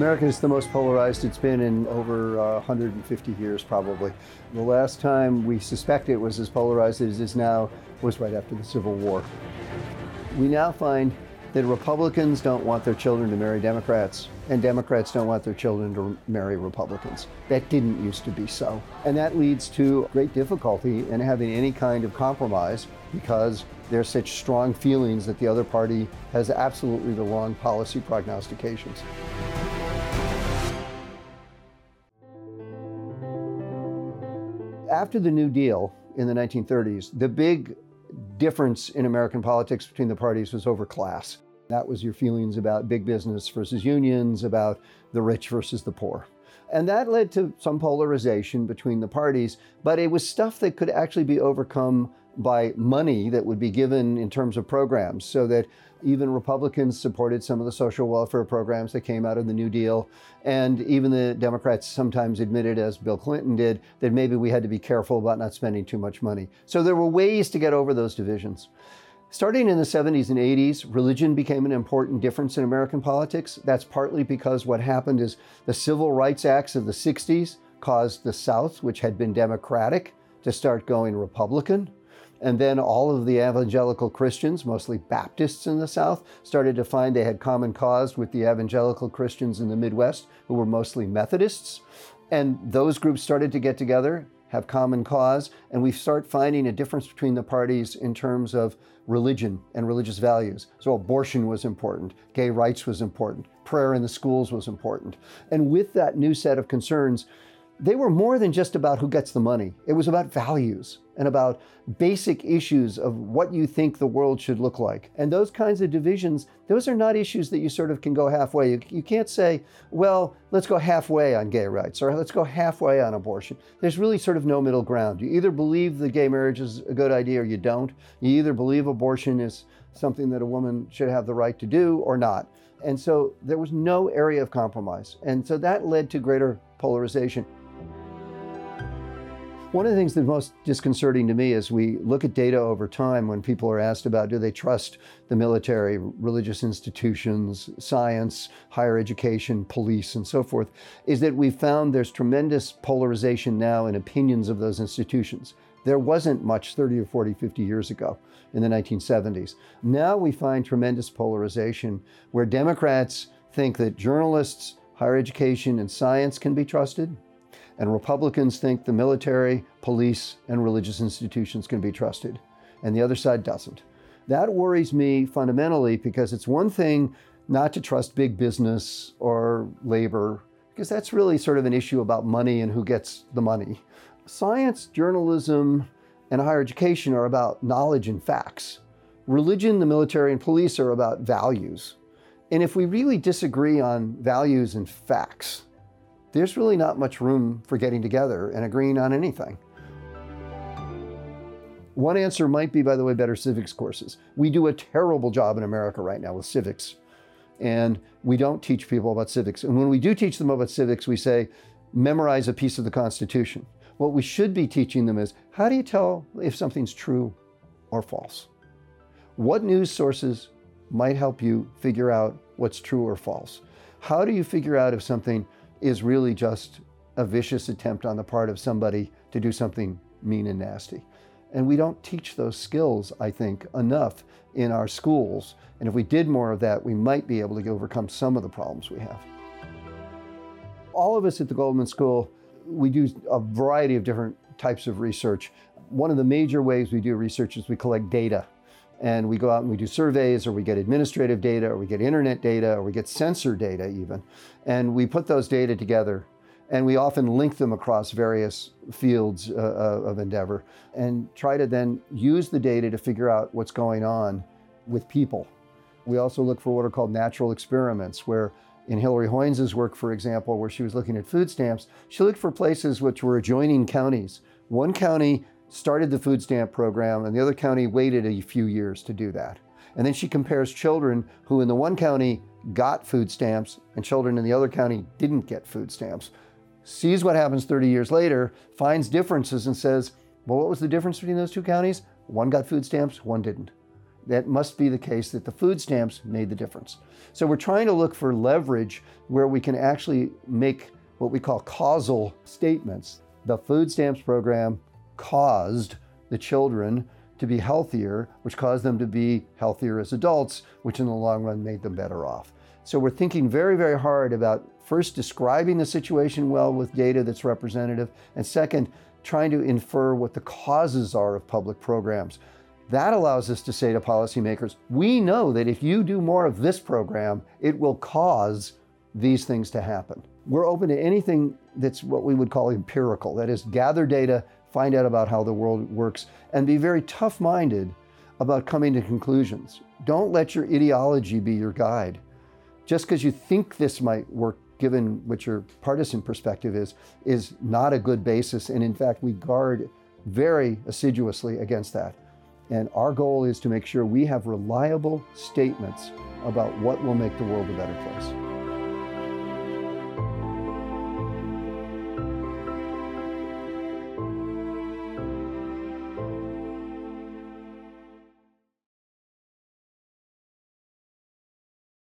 America is the most polarized it's been in over uh, 150 years, probably. The last time we suspect it was as polarized as it is now was right after the Civil War. We now find that Republicans don't want their children to marry Democrats, and Democrats don't want their children to marry Republicans. That didn't used to be so. And that leads to great difficulty in having any kind of compromise because there's such strong feelings that the other party has absolutely the wrong policy prognostications. After the New Deal in the 1930s, the big difference in American politics between the parties was over class. That was your feelings about big business versus unions, about the rich versus the poor. And that led to some polarization between the parties, but it was stuff that could actually be overcome by money that would be given in terms of programs, so that even Republicans supported some of the social welfare programs that came out of the New Deal. And even the Democrats sometimes admitted, as Bill Clinton did, that maybe we had to be careful about not spending too much money. So there were ways to get over those divisions. Starting in the 70s and 80s, religion became an important difference in American politics. That's partly because what happened is the Civil Rights Acts of the 60s caused the South, which had been Democratic, to start going Republican. And then all of the evangelical Christians, mostly Baptists in the South, started to find they had common cause with the evangelical Christians in the Midwest, who were mostly Methodists. And those groups started to get together, have common cause, and we start finding a difference between the parties in terms of religion and religious values. So abortion was important, gay rights was important, prayer in the schools was important. And with that new set of concerns, they were more than just about who gets the money. It was about values and about basic issues of what you think the world should look like. And those kinds of divisions, those are not issues that you sort of can go halfway. You, you can't say, well, let's go halfway on gay rights or let's go halfway on abortion. There's really sort of no middle ground. You either believe the gay marriage is a good idea or you don't. You either believe abortion is something that a woman should have the right to do or not. And so there was no area of compromise. And so that led to greater polarization. One of the things that's most disconcerting to me is we look at data over time when people are asked about do they trust the military, religious institutions, science, higher education, police, and so forth, is that we've found there's tremendous polarization now in opinions of those institutions. There wasn't much 30 or 40, 50 years ago in the 1970s. Now we find tremendous polarization where Democrats think that journalists, higher education, and science can be trusted and Republicans think the military, police, and religious institutions can be trusted, and the other side doesn't. That worries me fundamentally because it's one thing not to trust big business or labor, because that's really sort of an issue about money and who gets the money. Science, journalism, and higher education are about knowledge and facts. Religion, the military, and police are about values. And if we really disagree on values and facts, there's really not much room for getting together and agreeing on anything. One answer might be, by the way, better civics courses. We do a terrible job in America right now with civics, and we don't teach people about civics. And when we do teach them about civics, we say, memorize a piece of the Constitution. What we should be teaching them is how do you tell if something's true or false? What news sources might help you figure out what's true or false? How do you figure out if something is really just a vicious attempt on the part of somebody to do something mean and nasty. And we don't teach those skills, I think, enough in our schools. And if we did more of that, we might be able to overcome some of the problems we have. All of us at the Goldman School, we do a variety of different types of research. One of the major ways we do research is we collect data and we go out and we do surveys or we get administrative data or we get internet data or we get sensor data even and we put those data together and we often link them across various fields uh, uh, of endeavor and try to then use the data to figure out what's going on with people we also look for what are called natural experiments where in Hilary Hoynes' work, for example, where she was looking at food stamps, she looked for places which were adjoining counties. One county started the food stamp program, and the other county waited a few years to do that. And then she compares children who in the one county got food stamps and children in the other county didn't get food stamps. Sees what happens 30 years later, finds differences, and says, Well, what was the difference between those two counties? One got food stamps, one didn't. that must be the case that the food stamps made the difference. So we're trying to look for leverage where we can actually make what we call causal statements. The food stamps program caused the children to be healthier, which caused them to be healthier as adults, which in the long run made them better off. So we're thinking very, very hard about first describing the situation well with data that's representative, and second, trying to infer what the causes are of public programs. That allows us to say to policymakers, we know that if you do more of this program, it will cause these things to happen. We're open to anything that's what we would call empirical. That is, gather data, find out about how the world works, and be very tough minded about coming to conclusions. Don't let your ideology be your guide. Just because you think this might work, given what your partisan perspective is, is not a good basis. And in fact, we guard very assiduously against that. And our goal is to make sure we have reliable statements about what will make the world a better place.